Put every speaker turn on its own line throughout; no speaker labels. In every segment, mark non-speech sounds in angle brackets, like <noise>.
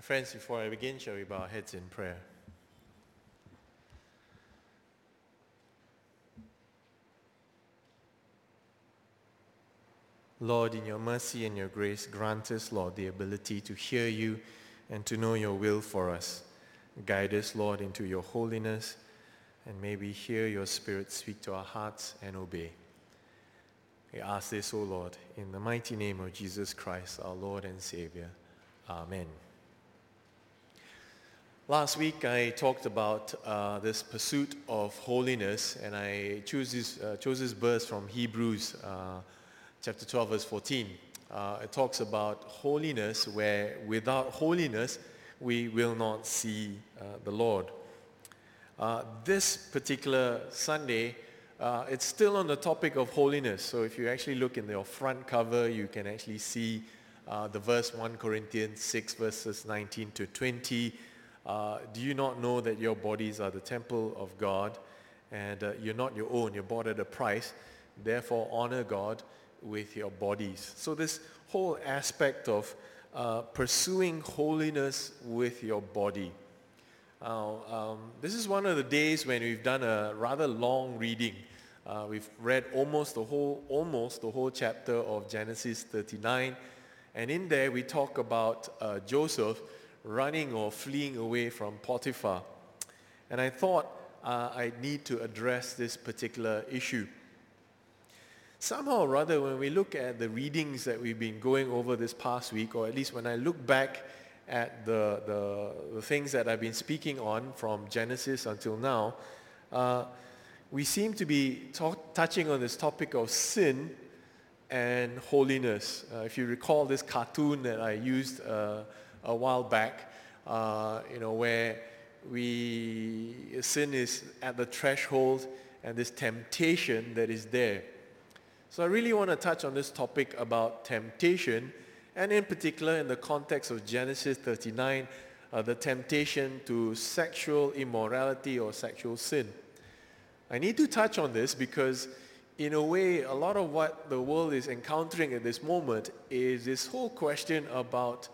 Friends, before I begin, shall we bow our heads in prayer? Lord, in your mercy and your grace, grant us, Lord, the ability to hear you and to know your will for us. Guide us, Lord, into your holiness, and may we hear your Spirit speak to our hearts and obey. We ask this, O Lord, in the mighty name of Jesus Christ, our Lord and Savior. Amen. Last week I talked about uh, this pursuit of holiness, and I chose this, uh, chose this verse from Hebrews uh, chapter 12, verse 14. Uh, it talks about holiness, where without holiness we will not see uh, the Lord. Uh, this particular Sunday, it's still on the topic of holiness. So if you actually look in your front cover, you can actually see the verse 1 Corinthians 6, verses 19 to 20 uh, do you not know that your bodies are the temple of God and uh, you're not your own, you're bought at a price. Therefore, honor God with your bodies. So this whole aspect of uh, pursuing holiness with your body. Um, this is one of the days when we've done a rather long reading. Uh, we've read almost the whole, almost the whole chapter of Genesis 39, and in there we talk about uh, Joseph running or fleeing away from Potiphar. And I thought uh, I need to address this particular issue. Somehow or other, when we look at the readings that we've been going over this past week, or at least when I look back at the, the, the things that I've been speaking on from Genesis until now, uh, we seem to be touching on this topic of sin and holiness. Uh, if you recall this cartoon that I used uh, a while back, uh, you know, where we, sin is at the threshold and this temptation that is there. So I really want to touch on this topic about temptation, and in particular in the context of Genesis 39, uh, the temptation to sexual immorality or sexual sin. I need to touch on this because in a way, a lot of what the world is encountering at this moment is this whole question about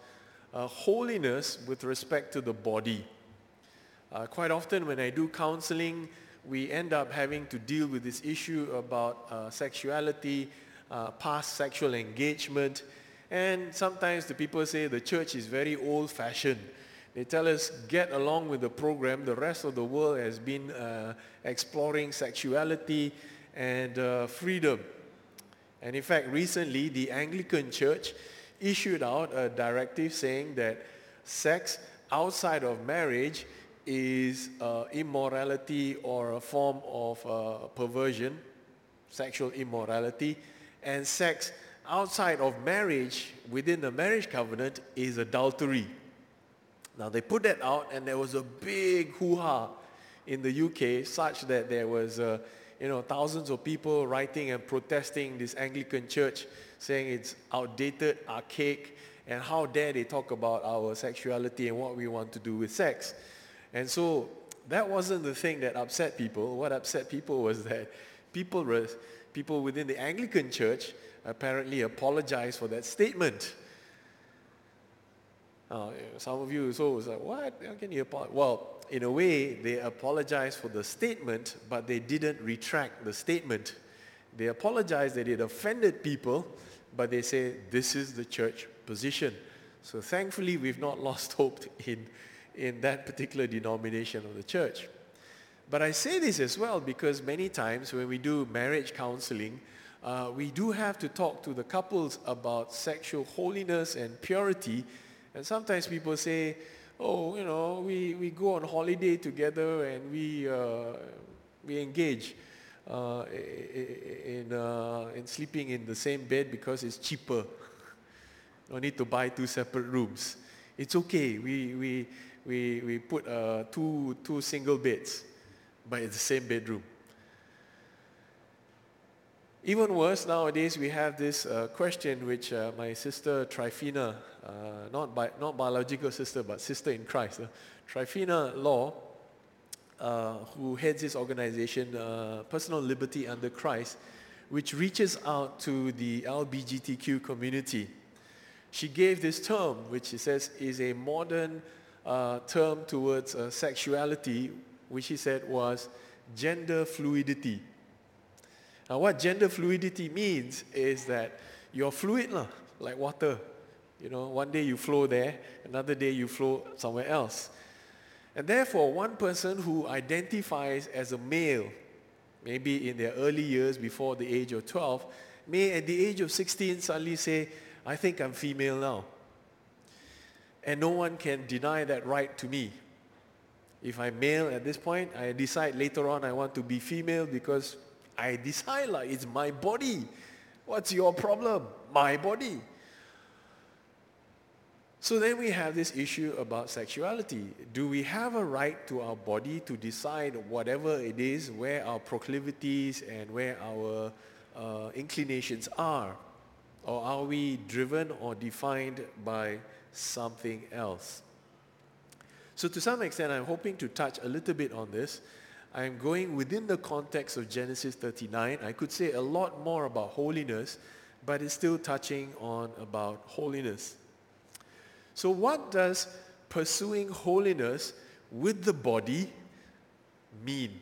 uh, holiness with respect to the body. Uh, quite often when I do counseling, we end up having to deal with this issue about uh, sexuality, uh, past sexual engagement, and sometimes the people say the church is very old-fashioned. They tell us, get along with the program. The rest of the world has been uh, exploring sexuality and uh, freedom. And in fact, recently, the Anglican Church issued out a directive saying that sex outside of marriage is uh, immorality or a form of uh, perversion, sexual immorality, and sex outside of marriage within the marriage covenant is adultery. Now they put that out and there was a big hoo-ha in the UK such that there was uh, you know, thousands of people writing and protesting this Anglican church saying it's outdated, archaic, and how dare they talk about our sexuality and what we want to do with sex. And so that wasn't the thing that upset people. What upset people was that people, people within the Anglican church apparently apologized for that statement. Uh, some of you so was like, what? How can you apologize? Well, in a way, they apologized for the statement, but they didn't retract the statement. They apologized that it offended people, but they say this is the church position. So thankfully, we've not <laughs> lost hope in, in that particular denomination of the church. But I say this as well because many times when we do marriage counseling, uh, we do have to talk to the couples about sexual holiness and purity. And sometimes people say, oh, you know, we, we go on holiday together and we, uh, we engage uh, in, uh, in sleeping in the same bed because it's cheaper. No need to buy two separate rooms. It's okay. We, we, we, we put uh, two, two single beds, but it's the same bedroom. Even worse, nowadays we have this uh, question which uh, my sister Tryphena, uh, not, bi- not biological sister, but sister in Christ, uh, Tryphena Law, uh, who heads this organization, uh, Personal Liberty Under Christ, which reaches out to the LBGTQ community. she gave this term, which she says is a modern uh, term towards uh, sexuality, which she said was gender fluidity. Now, what gender fluidity means is that you're fluid, lah, like water. You know, one day you flow there, another day you flow somewhere else. And therefore, one person who identifies as a male, maybe in their early years before the age of 12, may at the age of 16 suddenly say, I think I'm female now. And no one can deny that right to me. If I'm male at this point, I decide later on I want to be female because I decide like it's my body. What's your problem? My body. So then we have this issue about sexuality. Do we have a right to our body to decide whatever it is, where our proclivities and where our uh, inclinations are? Or are we driven or defined by something else? So to some extent, I'm hoping to touch a little bit on this. I'm going within the context of Genesis 39. I could say a lot more about holiness, but it's still touching on about holiness. So, what does pursuing holiness with the body mean?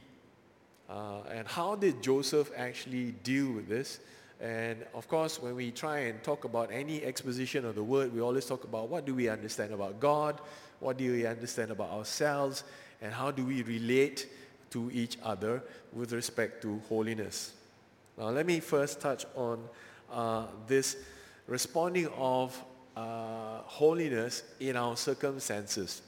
Uh, and how did Joseph actually deal with this? And of course, when we try and talk about any exposition of the word, we always talk about what do we understand about God, what do we understand about ourselves, and how do we relate to each other with respect to holiness. Now, let me first touch on uh, this responding of uh, holiness in our circumstances.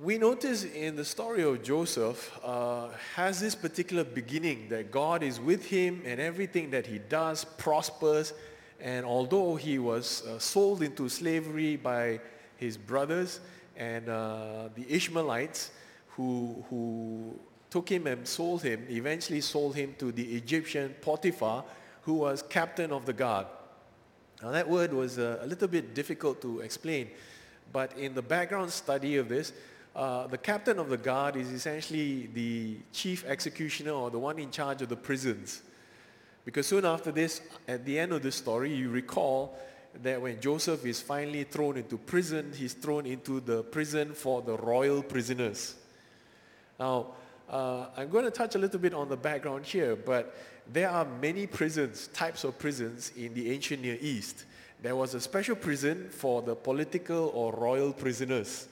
We notice in the story of Joseph uh, has this particular beginning that God is with him and everything that he does prospers. And although he was uh, sold into slavery by his brothers and uh, the Ishmaelites who, who took him and sold him, eventually sold him to the Egyptian Potiphar, who was captain of the guard. Now that word was uh, a little bit difficult to explain, but in the background study of this, uh, the captain of the guard is essentially the chief executioner or the one in charge of the prisons. Because soon after this, at the end of the story, you recall that when Joseph is finally thrown into prison, he's thrown into the prison for the royal prisoners. Now, uh, I'm going to touch a little bit on the background here, but there are many prisons, types of prisons in the ancient Near East. There was a special prison for the political or royal prisoners,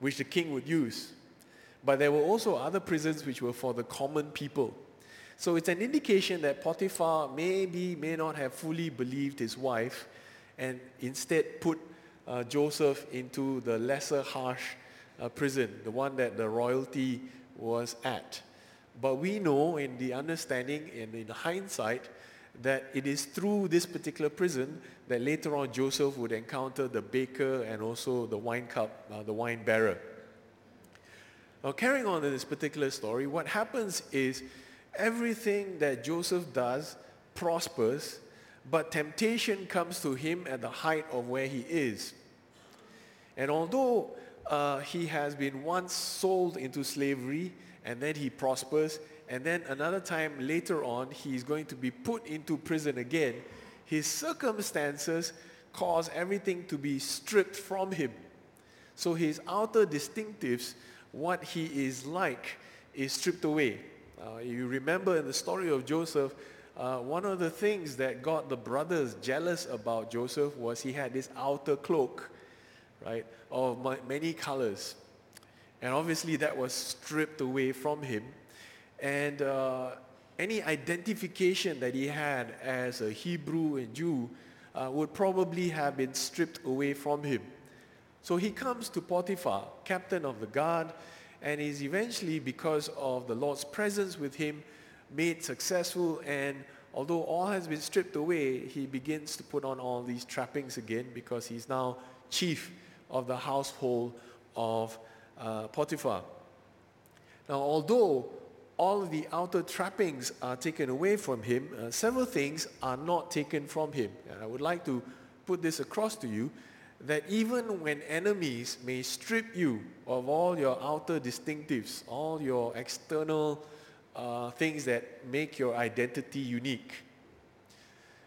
which the king would use. But there were also other prisons which were for the common people. So it's an indication that Potiphar maybe may not have fully believed his wife and instead put uh, Joseph into the lesser harsh uh, prison, the one that the royalty was at. But we know in the understanding and in hindsight that it is through this particular prison that later on Joseph would encounter the baker and also the wine cup, uh, the wine bearer. Now, carrying on in this particular story, what happens is everything that Joseph does prospers, but temptation comes to him at the height of where he is. And although uh, he has been once sold into slavery and then he prospers, and then another time later on he's going to be put into prison again. His circumstances cause everything to be stripped from him. So his outer distinctives, what he is like, is stripped away. Uh, you remember in the story of Joseph, uh, one of the things that got the brothers jealous about Joseph was he had this outer cloak, right, of many colors. And obviously that was stripped away from him. And uh, any identification that he had as a Hebrew and Jew uh, would probably have been stripped away from him. So he comes to Potiphar, captain of the guard, and is eventually, because of the Lord's presence with him, made successful. And although all has been stripped away, he begins to put on all these trappings again because he's now chief of the household of uh, Potiphar. Now, although all the outer trappings are taken away from him, uh, several things are not taken from him. And I would like to put this across to you that even when enemies may strip you of all your outer distinctives, all your external uh, things that make your identity unique,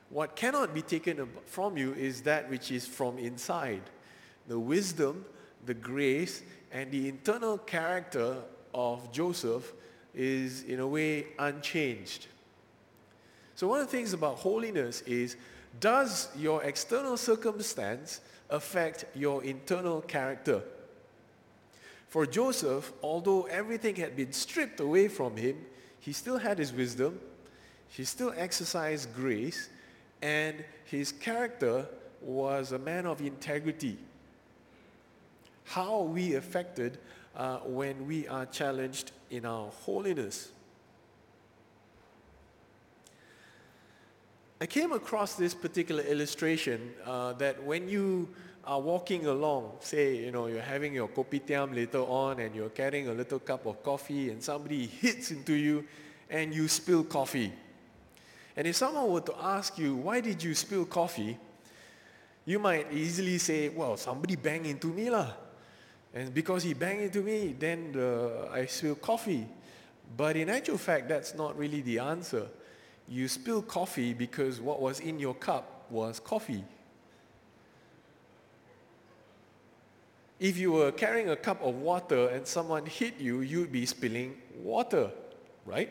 what cannot be taken from you is that which is from inside. The wisdom, the grace, and the internal character of Joseph is in a way unchanged. So one of the things about holiness is, does your external circumstance affect your internal character? For Joseph, although everything had been stripped away from him, he still had his wisdom, he still exercised grace, and his character was a man of integrity. How are we affected uh, when we are challenged in our holiness? I came across this particular illustration uh, that when you are walking along, say, you know, you're having your kopitiam later on and you're carrying a little cup of coffee and somebody hits into you and you spill coffee. And if someone were to ask you, why did you spill coffee? You might easily say, well, somebody banged into me lah. And because he banged into me, then the, I spill coffee. But in actual fact, that's not really the answer. You spill coffee because what was in your cup was coffee. If you were carrying a cup of water and someone hit you, you'd be spilling water, right?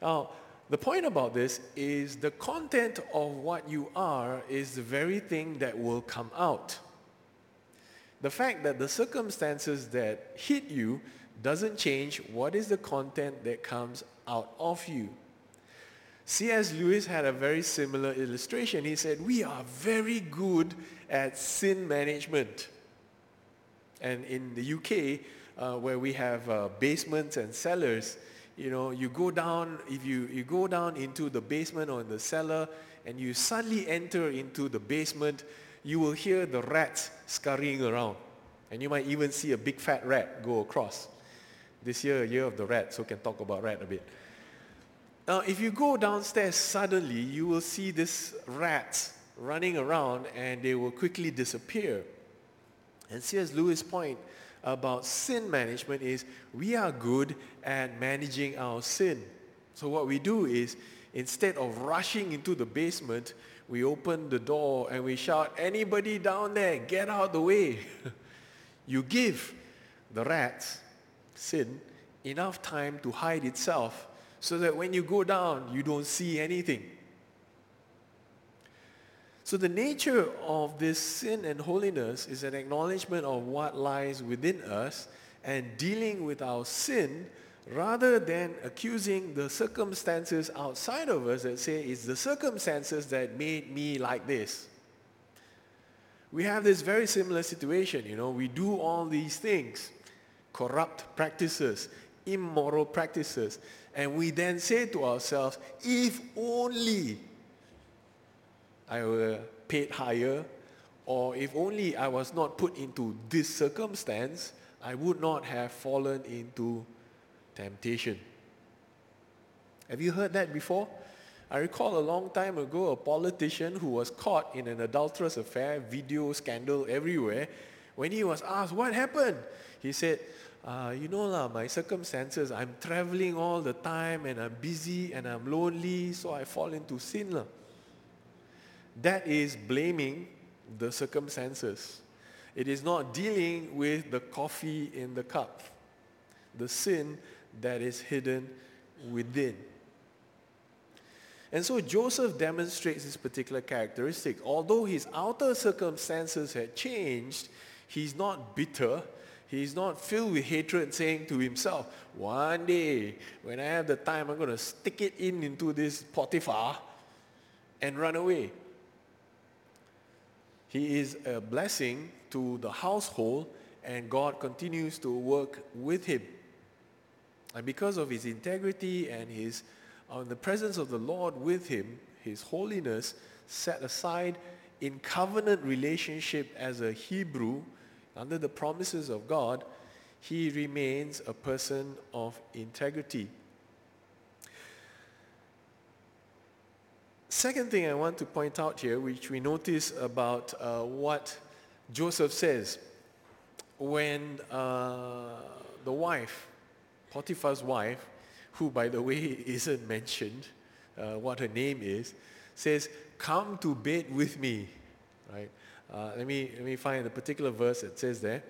Now, the point about this is the content of what you are is the very thing that will come out. The fact that the circumstances that hit you doesn't change what is the content that comes out of you. C.S. Lewis had a very similar illustration. He said, we are very good at sin management. And in the UK, uh, where we have uh, basements and cellars, you know, you go down, if you, you go down into the basement or in the cellar and you suddenly enter into the basement, you will hear the rats scurrying around. And you might even see a big fat rat go across. This year, a year of the rat, so we can talk about rat a bit. Now, if you go downstairs suddenly, you will see these rats running around and they will quickly disappear. And C.S. Lewis' point about sin management is we are good at managing our sin. So what we do is instead of rushing into the basement, we open the door and we shout, anybody down there, get out the way. <laughs> you give the rats, sin, enough time to hide itself so that when you go down, you don't see anything. So the nature of this sin and holiness is an acknowledgement of what lies within us and dealing with our sin rather than accusing the circumstances outside of us that say it's the circumstances that made me like this. We have this very similar situation, you know, we do all these things, corrupt practices, immoral practices, and we then say to ourselves, if only I were paid higher, or if only I was not put into this circumstance, I would not have fallen into temptation. Have you heard that before? I recall a long time ago a politician who was caught in an adulterous affair, video scandal everywhere. When he was asked, what happened? He said, uh, you know lah, my circumstances, I'm traveling all the time and I'm busy and I'm lonely, so I fall into sin lah. That is blaming the circumstances. It is not dealing with the coffee in the cup, the sin that is hidden within. And so Joseph demonstrates this particular characteristic. Although his outer circumstances had changed, he's not bitter, He's not filled with hatred saying to himself, one day when I have the time, I'm going to stick it in into this Potiphar and run away. He is a blessing to the household and God continues to work with him. And because of his integrity and his uh, the presence of the Lord with him, his holiness set aside in covenant relationship as a Hebrew under the promises of God, he remains a person of integrity. Second thing I want to point out here, which we notice about uh, what Joseph says when uh, the wife, Potiphar's wife, who by the way <laughs> isn't mentioned, uh, what her name is, says, Come to bed with me. Right? Uh, let, me, let me find the particular verse that says there.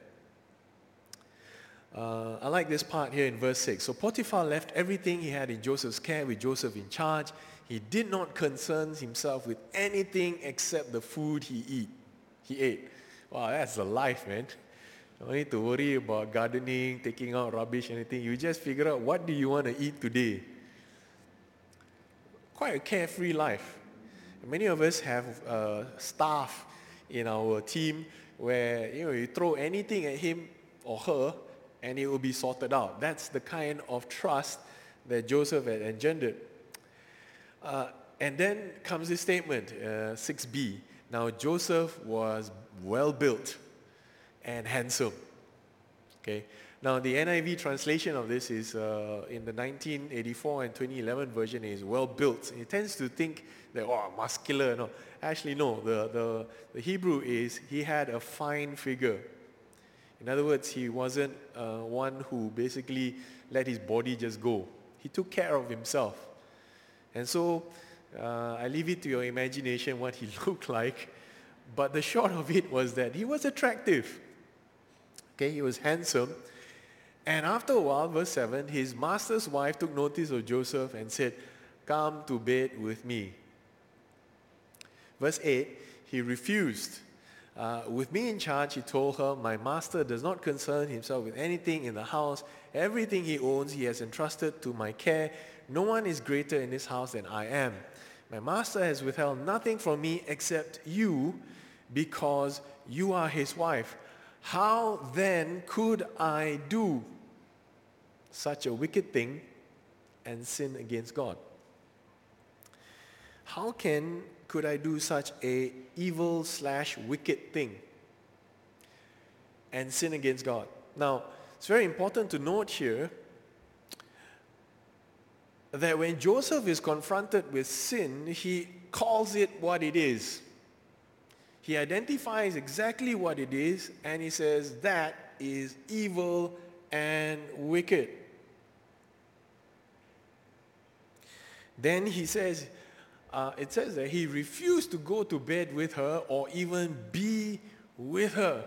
Uh, I like this part here in verse 6. So Potiphar left everything he had in Joseph's care with Joseph in charge. He did not concern himself with anything except the food he eat. He ate. Wow, that's the life, man. Don't need to worry about gardening, taking out rubbish, anything. You just figure out what do you want to eat today. Quite a carefree life. Many of us have uh, staff in our team where you know you throw anything at him or her and it will be sorted out. That's the kind of trust that Joseph had engendered. Uh, and then comes this statement, uh, 6b. Now Joseph was well built and handsome. Okay. Now the NIV translation of this is uh, in the 1984 and 2011 version is well built. It tends to think that oh muscular. No, actually no. The the the Hebrew is he had a fine figure. In other words, he wasn't uh, one who basically let his body just go. He took care of himself. And so uh, I leave it to your imagination what he <laughs> looked like. But the short of it was that he was attractive. Okay, he was handsome. And after a while, verse 7, his master's wife took notice of Joseph and said, Come to bed with me. Verse 8, he refused. Uh, with me in charge, he told her, My master does not concern himself with anything in the house. Everything he owns, he has entrusted to my care. No one is greater in this house than I am. My master has withheld nothing from me except you, because you are his wife. How then could I do such a wicked thing and sin against God? How can could I do such a evil slash wicked thing and sin against God? Now, it's very important to note here that when Joseph is confronted with sin, he calls it what it is. He identifies exactly what it is and he says that is evil and wicked. Then he says, uh, it says that he refused to go to bed with her or even be with her.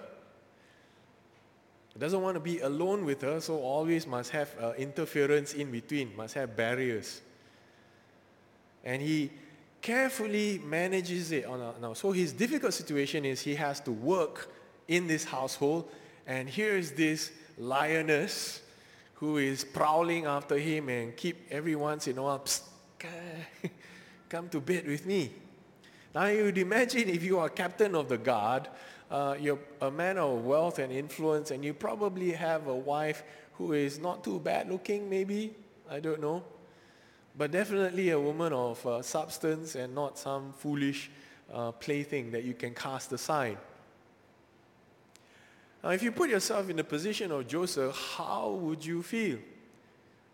He doesn't want to be alone with her, so always must have uh, interference in between, must have barriers. And he carefully manages it. On a, now, so his difficult situation is he has to work in this household, and here is this lioness who is prowling after him and keep every once in a while, <laughs> come to bed with me. Now you would imagine if you are captain of the guard, uh, you're a man of wealth and influence, and you probably have a wife who is not too bad looking, maybe, I don't know, but definitely a woman of uh, substance and not some foolish uh, plaything that you can cast aside. Now, if you put yourself in the position of Joseph, how would you feel?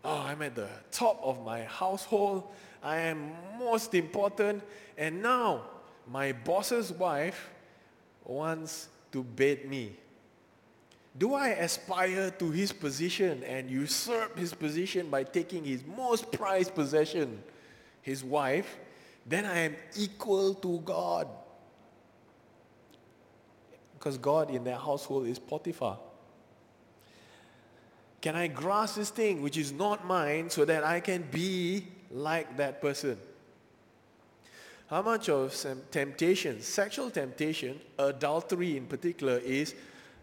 Oh, I'm at the top of my household. I am most important. And now my boss's wife wants to bed me. Do I aspire to his position and usurp his position by taking his most prized possession, his wife? Then I am equal to God. Because God in their household is Potiphar. Can I grasp this thing which is not mine so that I can be like that person? How much of temptation, sexual temptation, adultery in particular, is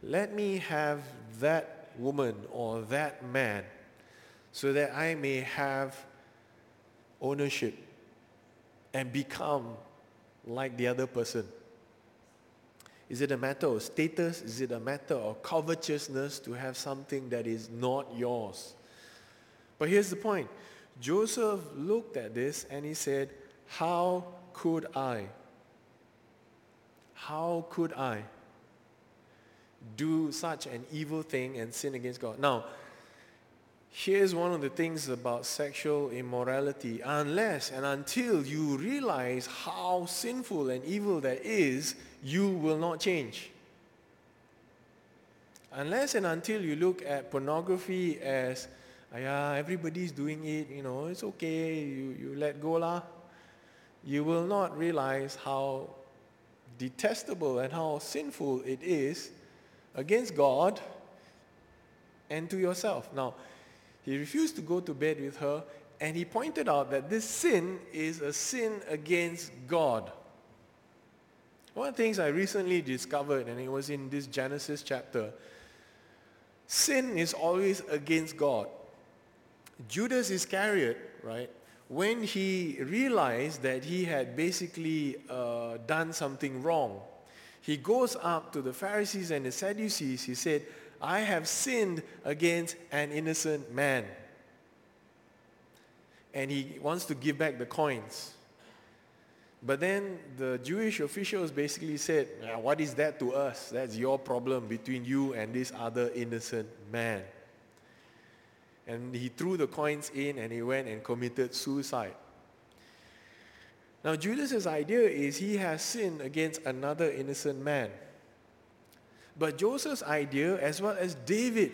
let me have that woman or that man so that I may have ownership and become like the other person? Is it a matter of status? Is it a matter of covetousness to have something that is not yours? But here's the point Joseph looked at this and he said, How could I? How could I do such an evil thing and sin against God? Now, here's one of the things about sexual immorality. Unless and until you realize how sinful and evil that is, you will not change. Unless and until you look at pornography as, yeah, everybody's doing it, you know, it's okay, you, you let go lah. you will not realize how detestable and how sinful it is against God and to yourself. Now, he refused to go to bed with her and he pointed out that this sin is a sin against God. One of the things I recently discovered, and it was in this Genesis chapter, sin is always against God. Judas Iscariot, right, when he realized that he had basically uh, done something wrong, he goes up to the Pharisees and the Sadducees. He said, I have sinned against an innocent man. And he wants to give back the coins. But then the Jewish officials basically said, What is that to us? That's your problem between you and this other innocent man. And he threw the coins in and he went and committed suicide. Now, Judas's idea is he has sinned against another innocent man. But Joseph's idea, as well as David,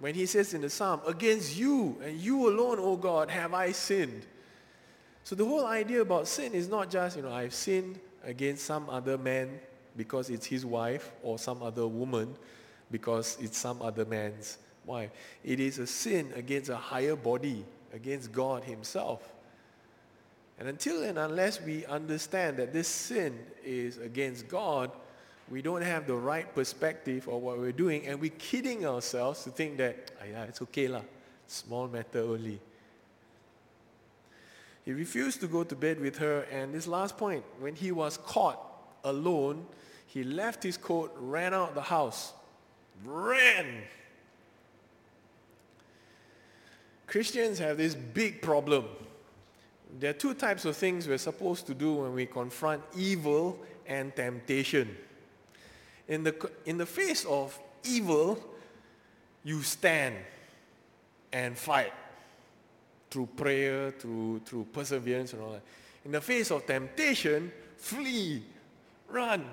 when he says in the psalm, Against you and you alone, O God, have I sinned. So the whole idea about sin is not just, you know, I've sinned against some other man because it's his wife or some other woman because it's some other man's why? It is a sin against a higher body, against God Himself. And until and unless we understand that this sin is against God, we don't have the right perspective of what we're doing, and we're kidding ourselves to think that, ah, yeah, it's okay lah, small matter only. He refused to go to bed with her, and this last point, when he was caught alone, he left his coat, ran out the house, ran Christians have this big problem. There are two types of things we're supposed to do when we confront evil and temptation. In the, in the face of evil, you stand and fight through prayer, through, through perseverance and all that. In the face of temptation, flee, run.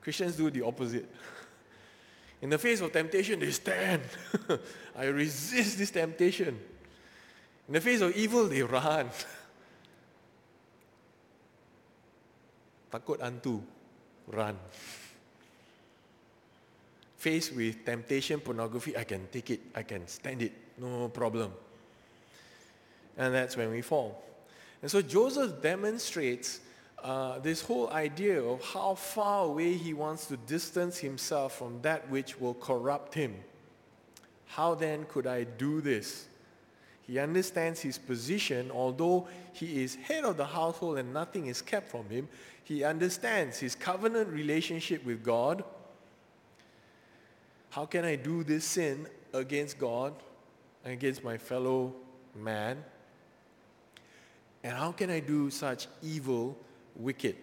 Christians do the opposite. <laughs> In the face of temptation, they stand. <laughs> I resist this temptation. In the face of evil, they run. Takut hantu, run. Faced with temptation, pornography, I can take it, I can stand it, no problem. And that's when we fall. And so Joseph demonstrates uh, this whole idea of how far away he wants to distance himself from that which will corrupt him. How then could I do this? He understands his position, although he is head of the household and nothing is kept from him. He understands his covenant relationship with God. How can I do this sin against God and against my fellow man? And how can I do such evil wicked.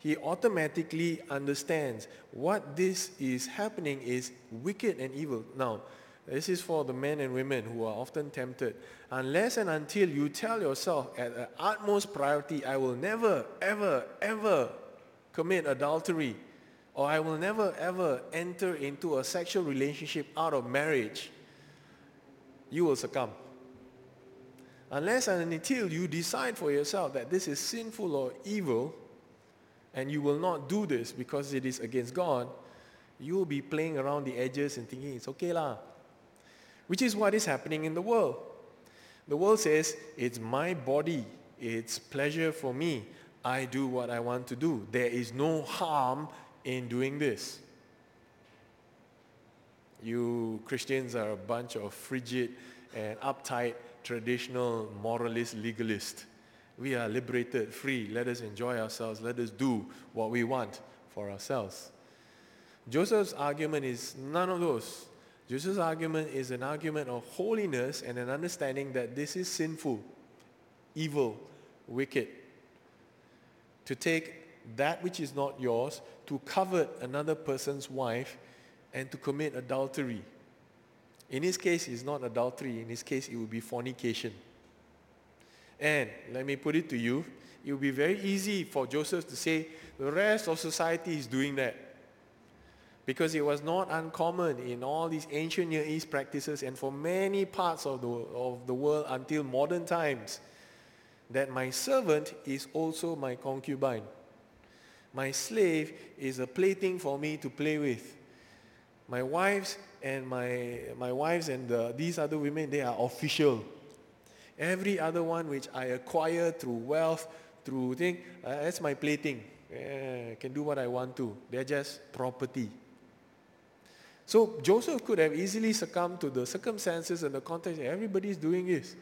He automatically understands what this is happening is wicked and evil. Now, this is for the men and women who are often tempted. Unless and until you tell yourself at the utmost priority, I will never, ever, ever commit adultery, or I will never, ever enter into a sexual relationship out of marriage, you will succumb. Unless and until you decide for yourself that this is sinful or evil, and you will not do this because it is against God, you will be playing around the edges and thinking it's okay lah. Which is what is happening in the world. The world says, it's my body, it's pleasure for me. I do what I want to do. There is no harm in doing this. You Christians are a bunch of frigid and uptight traditional moralist legalist. We are liberated, free. Let us enjoy ourselves. Let us do what we want for ourselves. Joseph's argument is none of those. Joseph's argument is an argument of holiness and an understanding that this is sinful, evil, wicked. To take that which is not yours, to covet another person's wife, and to commit adultery. In his case, it's not adultery. In his case, it would be fornication. And let me put it to you, it would be very easy for Joseph to say, the rest of society is doing that. Because it was not uncommon in all these ancient Near East practices and for many parts of the, of the world until modern times that my servant is also my concubine. My slave is a plaything for me to play with. My wives and my, my wives and the, these other women, they are official. Every other one which I acquire through wealth, through thing, uh, that's my plaything. Can do what I want to. They're just property. So Joseph could have easily succumbed to the circumstances and the context. Everybody's doing this.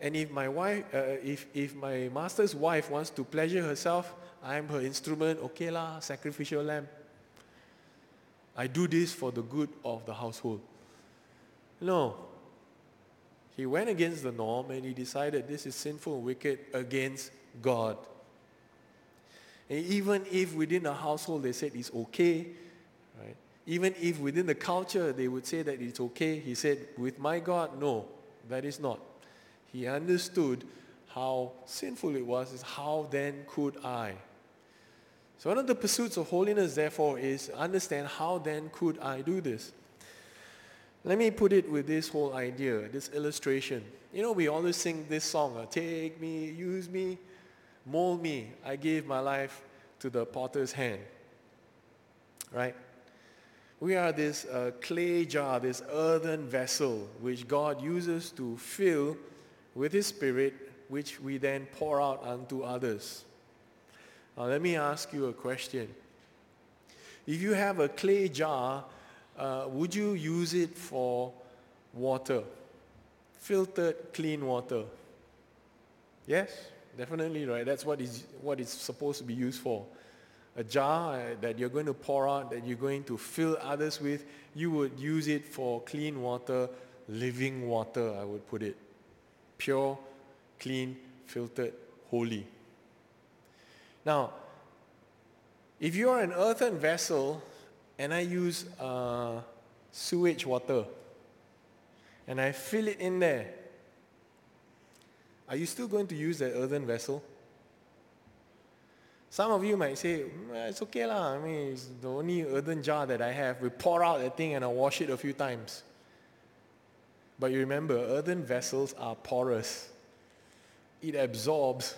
And if my wife, uh, if, if my master's wife wants to pleasure herself, I'm her instrument, okay lah, sacrificial lamb. I do this for the good of the household. No. He went against the norm and he decided this is sinful and wicked against God. And even if within the household they said it's okay? Even if within the culture they would say that it's okay, he said, with my God, no, that is not. He understood how sinful it was, is how then could I? So one of the pursuits of holiness, therefore, is understand how then could I do this? Let me put it with this whole idea, this illustration. You know, we always sing this song, uh, take me, use me, mold me. I gave my life to the potter's hand. Right? We are this uh, clay jar, this earthen vessel, which God uses to fill with His Spirit, which we then pour out unto others. Now, let me ask you a question. If you have a clay jar, uh, would you use it for water? Filtered, clean water? Yes, definitely, right? That's what is what it's supposed to be used for. A jar uh, that you're going to pour out, that you're going to fill others with, you would use it for clean water, living water, I would put it. Pure, clean, filtered, holy. Now, if you're an earthen vessel and I use uh, sewage water and I fill it in there, are you still going to use that earthen vessel? Some of you might say, mm, it's okay lah. I mean, it's the only earthen jar that I have. We pour out that thing and I wash it a few times. But you remember, earthen vessels are porous. It absorbs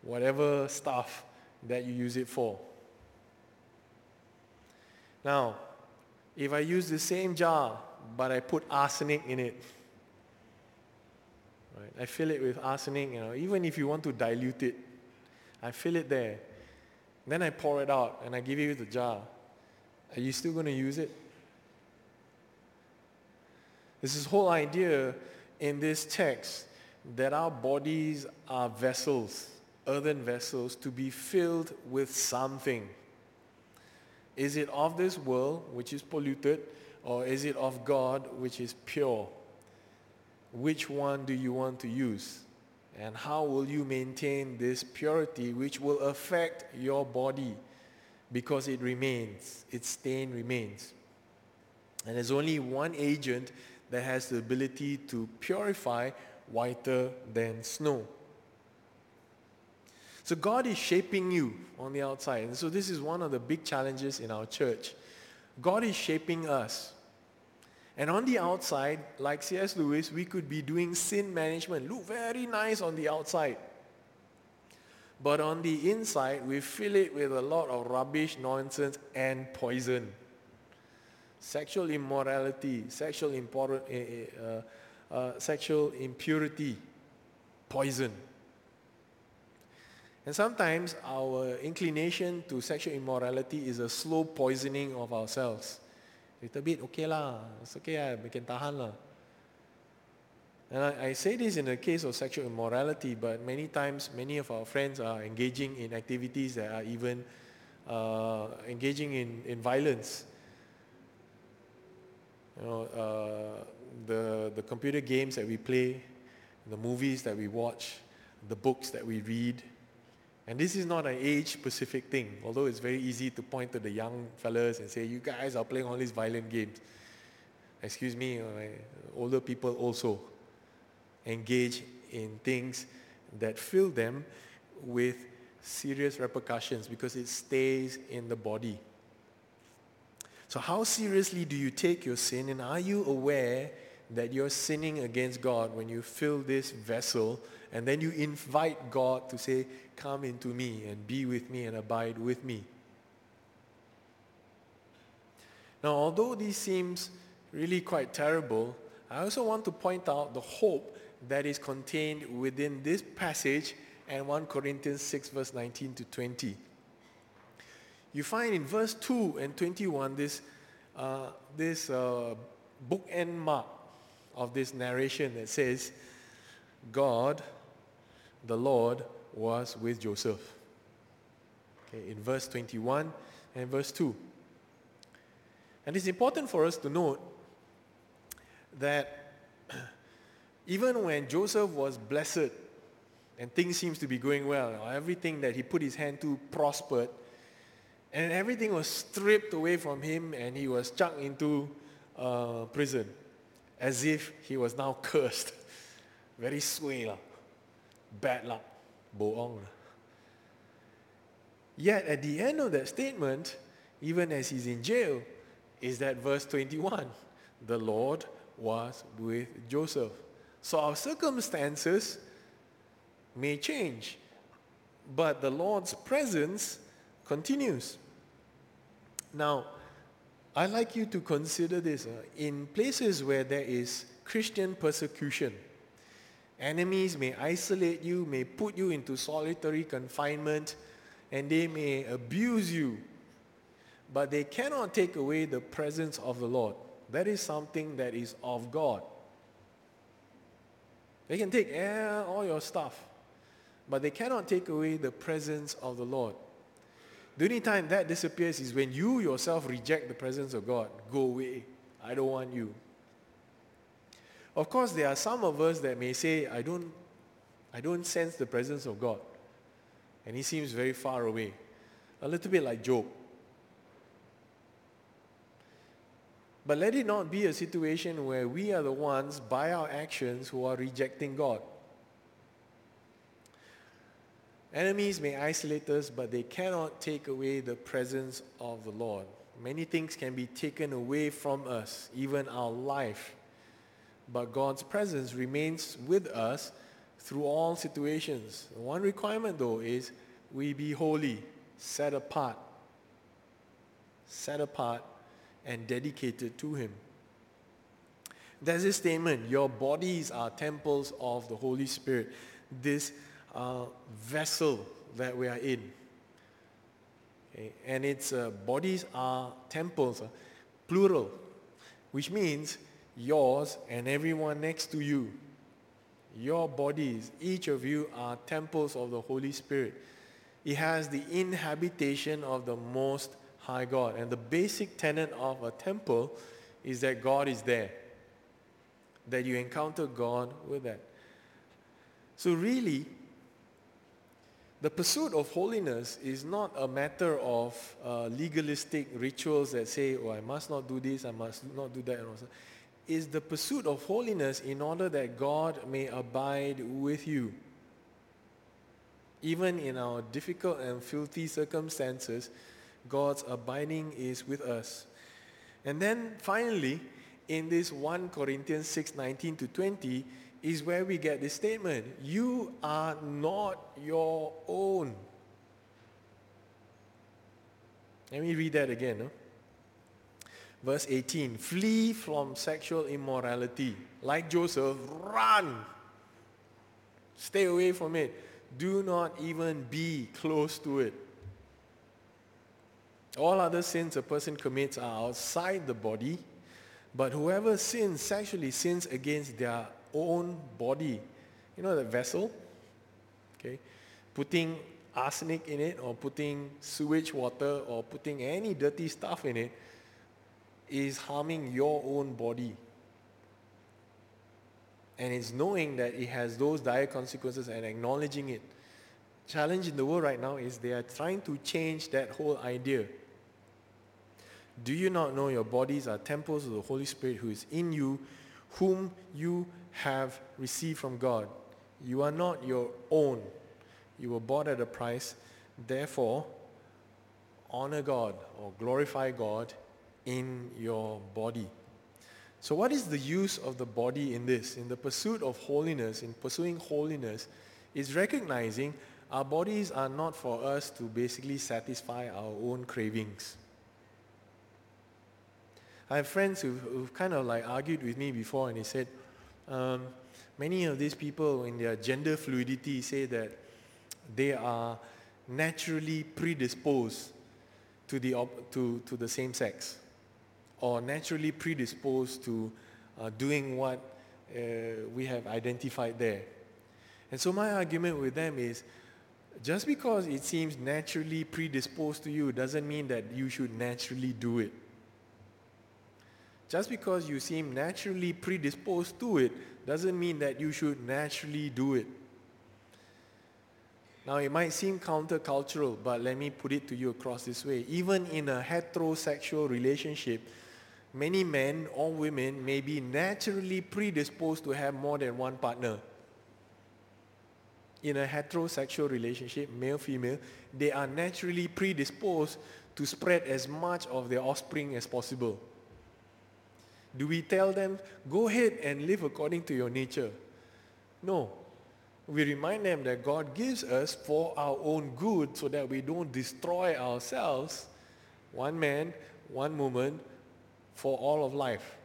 whatever stuff that you use it for. Now, if I use the same jar, but I put arsenic in it, right? I fill it with arsenic, you know, even if you want to dilute it, I fill it there. Then I pour it out and I give you the jar. Are you still going to use it? This whole idea in this text that our bodies are vessels earthen vessels to be filled with something. Is it of this world, which is polluted, or is it of God, which is pure? Which one do you want to use? And how will you maintain this purity, which will affect your body? Because it remains, its stain remains. And there's only one agent that has the ability to purify whiter than snow. So God is shaping you on the outside. And so this is one of the big challenges in our church. God is shaping us. And on the outside, like C.S. Lewis, we could be doing sin management. Look very nice on the outside. But on the inside, we fill it with a lot of rubbish, nonsense, and poison. Sexual immorality, sexual, impor- uh, uh, sexual impurity, poison. And sometimes our inclination to sexual immorality is a slow poisoning of ourselves. Little bit, okay lah, it's okay, we can tahan lah. And I, I say this in the case of sexual immorality, but many times many of our friends are engaging in activities that are even uh, engaging in, in violence. You know, uh, the, the computer games that we play, the movies that we watch, the books that we read, and this is not an age-specific thing, although it's very easy to point to the young fellas and say, you guys are playing all these violent games. Excuse me, uh, older people also engage in things that fill them with serious repercussions because it stays in the body. So how seriously do you take your sin and are you aware that you're sinning against God when you fill this vessel and then you invite God to say, Come into me and be with me and abide with me. Now, although this seems really quite terrible, I also want to point out the hope that is contained within this passage and 1 Corinthians 6, verse 19 to 20. You find in verse 2 and 21 this, uh, this uh, bookend mark of this narration that says, God, the Lord, was with Joseph. Okay, in verse 21 and verse 2. And it's important for us to note that <clears throat> even when Joseph was blessed and things seems to be going well, everything that he put his hand to prospered, and everything was stripped away from him and he was chucked into uh, prison as if he was now <laughs> cursed. Very sway lah. Bad luck. Boong. Yet at the end of that statement, even as he's in jail, is that verse 21. The Lord was with Joseph. So our circumstances may change, but the Lord's presence continues. Now, I'd like you to consider this. Uh, in places where there is Christian persecution, enemies may isolate you, may put you into solitary confinement, and they may abuse you, but they cannot take away the presence of the Lord. That is something that is of God. They can take eh, all your stuff, but they cannot take away the presence of the Lord. The only time that disappears is when you yourself reject the presence of God. Go away. I don't want you. Of course, there are some of us that may say, I don't, I don't sense the presence of God. And he seems very far away. A little bit like Job. But let it not be a situation where we are the ones, by our actions, who are rejecting God. Enemies may isolate us, but they cannot take away the presence of the Lord. Many things can be taken away from us, even our life. But God's presence remains with us through all situations. One requirement, though, is we be holy, set apart. Set apart and dedicated to Him. There's this statement your bodies are temples of the Holy Spirit. This uh, vessel that we are in. Okay? And its uh, bodies are temples, uh, plural, which means yours and everyone next to you. Your bodies, each of you are temples of the Holy Spirit. It has the inhabitation of the Most High God. And the basic tenet of a temple is that God is there, that you encounter God with that. So, really, the pursuit of holiness is not a matter of uh, legalistic rituals that say, oh, I must not do this, I must not do that. It's the pursuit of holiness in order that God may abide with you. Even in our difficult and filthy circumstances, God's abiding is with us. And then finally, in this 1 Corinthians 6 19 to 20, is where we get this statement. You are not your own. Let me read that again. Verse 18 Flee from sexual immorality. Like Joseph, run. Stay away from it. Do not even be close to it. All other sins a person commits are outside the body, but whoever sins sexually sins against their own body. You know the vessel? Okay? Putting arsenic in it or putting sewage water or putting any dirty stuff in it is harming your own body. And it's knowing that it has those dire consequences and acknowledging it. Challenge in the world right now is they are trying to change that whole idea. Do you not know your bodies are temples of the Holy Spirit who is in you, whom you have received from God. You are not your own. You were bought at a price. Therefore, honor God or glorify God in your body. So, what is the use of the body in this? In the pursuit of holiness, in pursuing holiness, is recognizing our bodies are not for us to basically satisfy our own cravings. I have friends who've, who've kind of like argued with me before and they said, um, many of these people in their gender fluidity say that they are naturally predisposed to the, op- to, to the same sex or naturally predisposed to uh, doing what uh, we have identified there. And so my argument with them is just because it seems naturally predisposed to you doesn't mean that you should naturally do it. Just because you seem naturally predisposed to it doesn't mean that you should naturally do it. Now, it might seem countercultural, but let me put it to you across this way. Even in a heterosexual relationship, many men or women may be naturally predisposed to have more than one partner. In a heterosexual relationship, male female, they are naturally predisposed to spread as much of their offspring as possible. Do we tell them, go ahead and live according to your nature? No. We remind them that God gives us for our own good so that we don't destroy ourselves, one man, one woman, for all of life.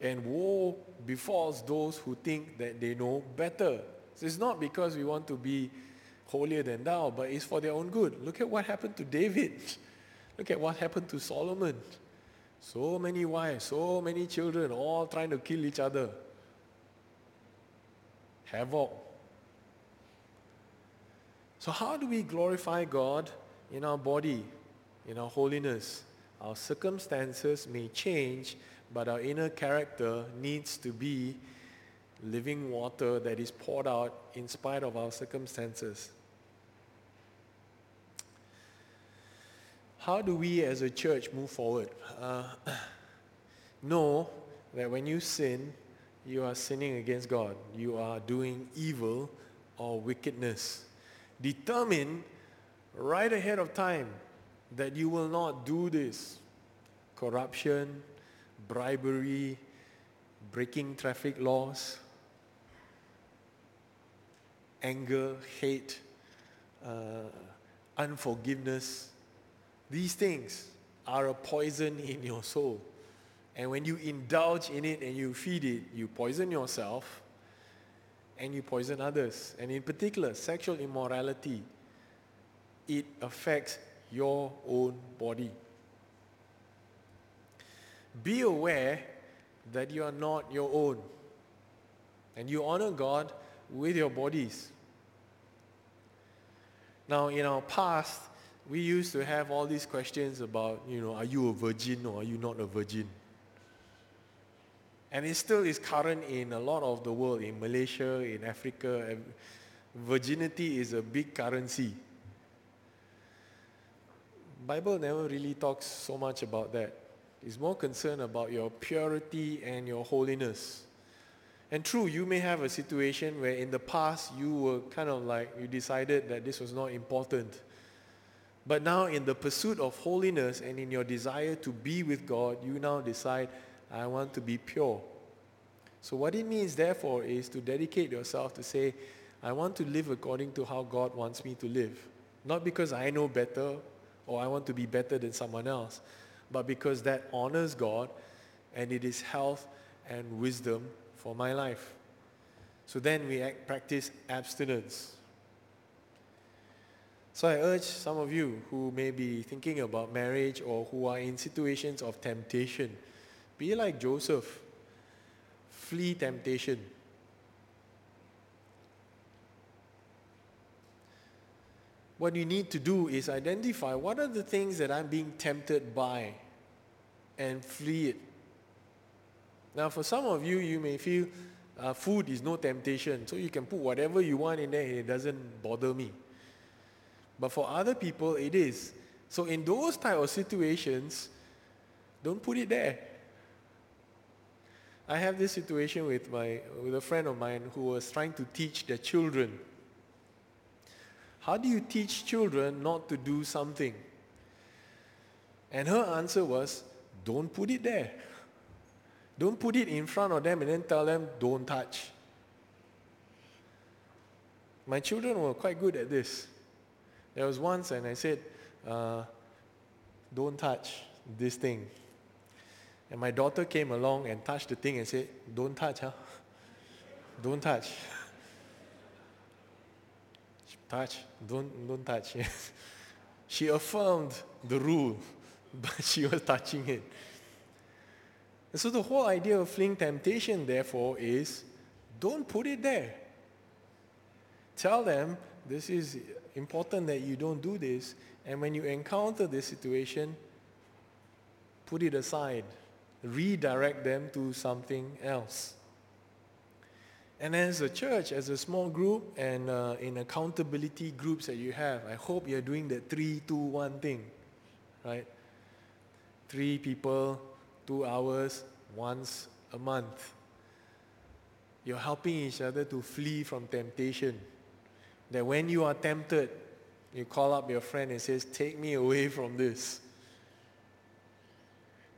And woe befalls those who think that they know better. So it's not because we want to be holier than thou, but it's for their own good. Look at what happened to David. Look at what happened to Solomon. So many wives, so many children, all trying to kill each other. Havoc. So, how do we glorify God in our body, in our holiness? Our circumstances may change, but our inner character needs to be living water that is poured out in spite of our circumstances. How do we as a church move forward? Uh, <clears throat> know that when you sin, you are sinning against God. You are doing evil or wickedness. Determine right ahead of time that you will not do this. Corruption, bribery, breaking traffic laws, anger, hate, uh, unforgiveness. These things are a poison <laughs> in your soul. And when you indulge in it and you feed it, you poison yourself and you poison others. And in particular, sexual immorality, it affects your own body. Be aware that you are not your own. And you honor God with your bodies. Now, in our past, we used to have all these questions about, you know, are you a virgin or are you not a virgin? And it still is current in a lot of the world, in Malaysia, in Africa. Virginity is a big currency. Bible never really talks so much about that. It's more concerned about your purity and your holiness. And true, you may have a situation where in the past you were kind of like, you decided that this was not important. But now in the pursuit of holiness and in your desire to be with God, you now decide, I want to be pure. So what it means therefore is to dedicate yourself to say, I want to live according to how God wants me to live. Not because I know better or I want to be better than someone else, but because that honors God and it is health and wisdom for my life. So then we act, practice abstinence. So I urge some of you who may be thinking about marriage or who are in situations of temptation, be like Joseph. Flee temptation. What you need to do is identify what are the things that I'm being tempted by and flee it. Now, for some of you, you may feel uh, food is no temptation, so you can put whatever you want in there and it doesn't bother me. But for other people, it is. So, in those type of situations, don't put it there. I have this situation with, my, with a friend of mine who was trying to teach their children how do you teach children not to do something? And her answer was, don't put it there. Don't put it in front of them and then tell them, don't touch. My children were quite good at this. There was once, and I said, uh, don't touch this thing. And my daughter came along and touched the thing and said, don't touch, huh? Don't touch. Touch, don't, don't touch. <laughs> she affirmed the rule, <laughs> but she was touching it. And so the whole idea of fleeing temptation, therefore, is don't put it there. Tell them this is important that you don't do this. And when you encounter this situation, put it aside. Redirect them to something else. And as a church, as a small group, and uh, in accountability groups that you have, I hope you're doing the three, two, one thing, right? Three people, two hours, once a month. You're helping each other to flee from temptation. That when you are tempted, you call up your friend and says, take me away from this.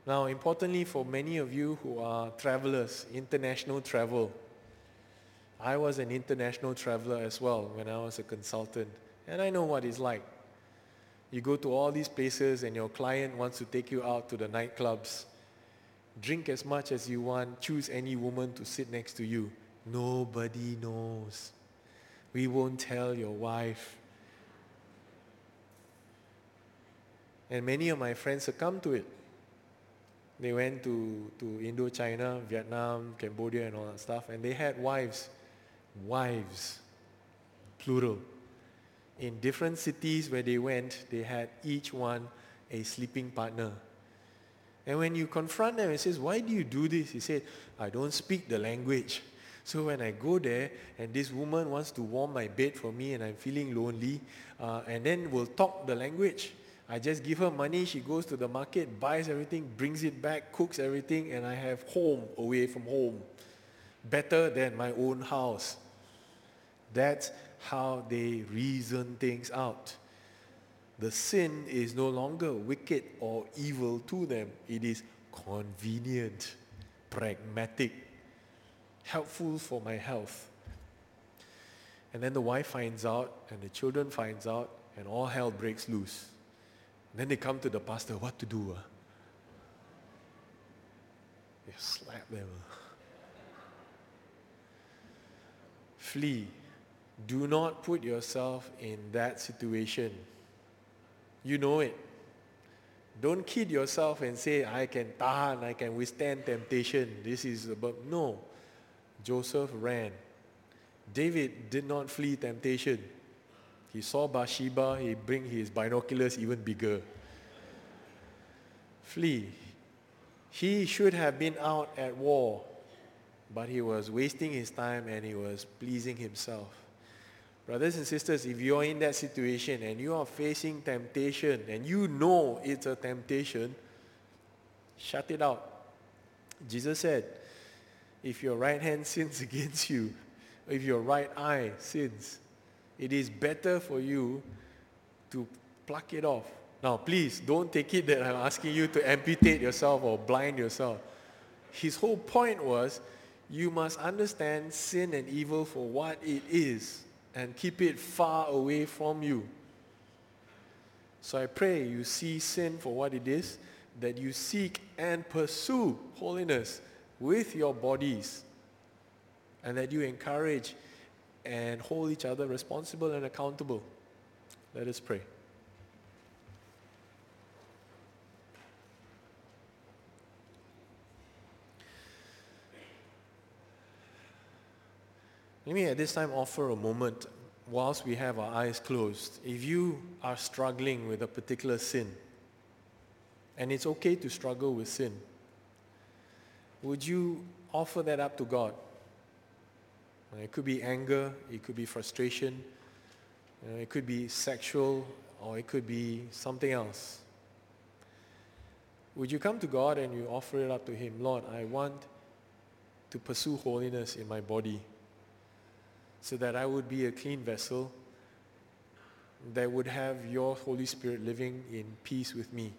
Now, importantly for many of you who are travelers, international travel, I was an international traveler as well when I was a consultant, and I know what it's like. You go to all these places and your client wants to take you out to the nightclubs. Drink as much as you want, choose any woman to sit next to you. Nobody knows. We won't tell your wife. And many of my friends succumbed to it. They went to, to Indochina, Vietnam, Cambodia, and all that stuff, and they had wives wives, plural. In different cities where they went, they had each one a sleeping partner. And when you confront them and says, why do you do this? He said, I don't speak the language. So when I go there and this woman wants to warm my bed for me and I'm feeling lonely, uh, and then we'll talk the language. I just give her money, she goes to the market, buys everything, brings it back, cooks everything, and I have home away from home. Better than my own house. That's how they reason things out. The sin is no longer wicked or evil to them. It is convenient, pragmatic, helpful for my health. And then the wife finds out and the children finds out and all hell breaks loose. Then they come to the pastor, what to do? Uh? They slap them. Uh. Flee do not put yourself in that situation. You know it. Don't kid yourself and say, I can tahan, I can withstand temptation. This is about, no. Joseph ran. David did not flee temptation. He saw Bathsheba, he bring his binoculars even bigger. Flee. He should have been out at war, but he was wasting his time and he was pleasing himself. Brothers and sisters, if you're in that situation and you are facing temptation and you know it's a temptation, shut it out. Jesus said, if your right hand <laughs> sins against you, if your right eye sins, it is better for you to pluck it off. Now, please don't take it that I'm asking you to amputate yourself or blind yourself. His whole point was you must understand sin and evil for what it is and keep it far away from you. So I pray you see sin for what it is, that you seek and pursue holiness with your bodies, and that you encourage and hold each other responsible and accountable. Let us pray. Let me at this time offer a moment whilst we have our eyes closed. If you are struggling with a particular sin, and it's okay to struggle with sin, would you offer that up to God? It could be anger, it could be frustration, it could be sexual, or it could be something else. Would you come to God and you offer it up to Him? Lord, I want to pursue holiness in my body so that I would be a clean vessel that would have your Holy Spirit living in peace with me.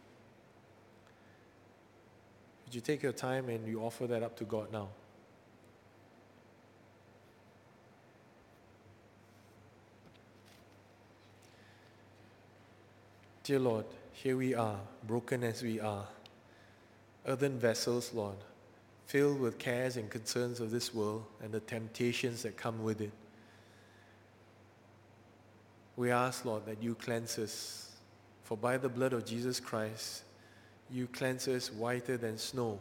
Would you take your time and you offer that up to God now? Dear Lord, here we are, broken as we are, earthen vessels, Lord, filled with cares and concerns of this world and the temptations that come with it. We ask, Lord, that you cleanse us, for by the blood of Jesus Christ, you cleanse us whiter than snow.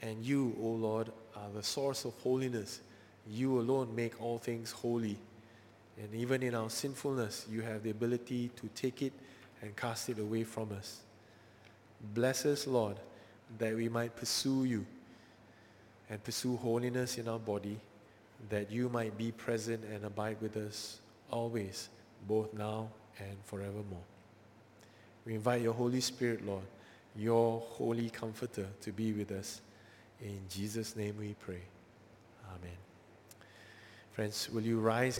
And you, O Lord, are the source of holiness. You alone make all things holy. And even in our sinfulness, you have the ability to take it and cast it away from us. Bless us, Lord, that we might pursue you and pursue holiness in our body, that you might be present and abide with us always, both now and forevermore. We invite your Holy Spirit, Lord, your holy comforter, to be with us. In Jesus' name we pray. Amen. Friends, will you rise?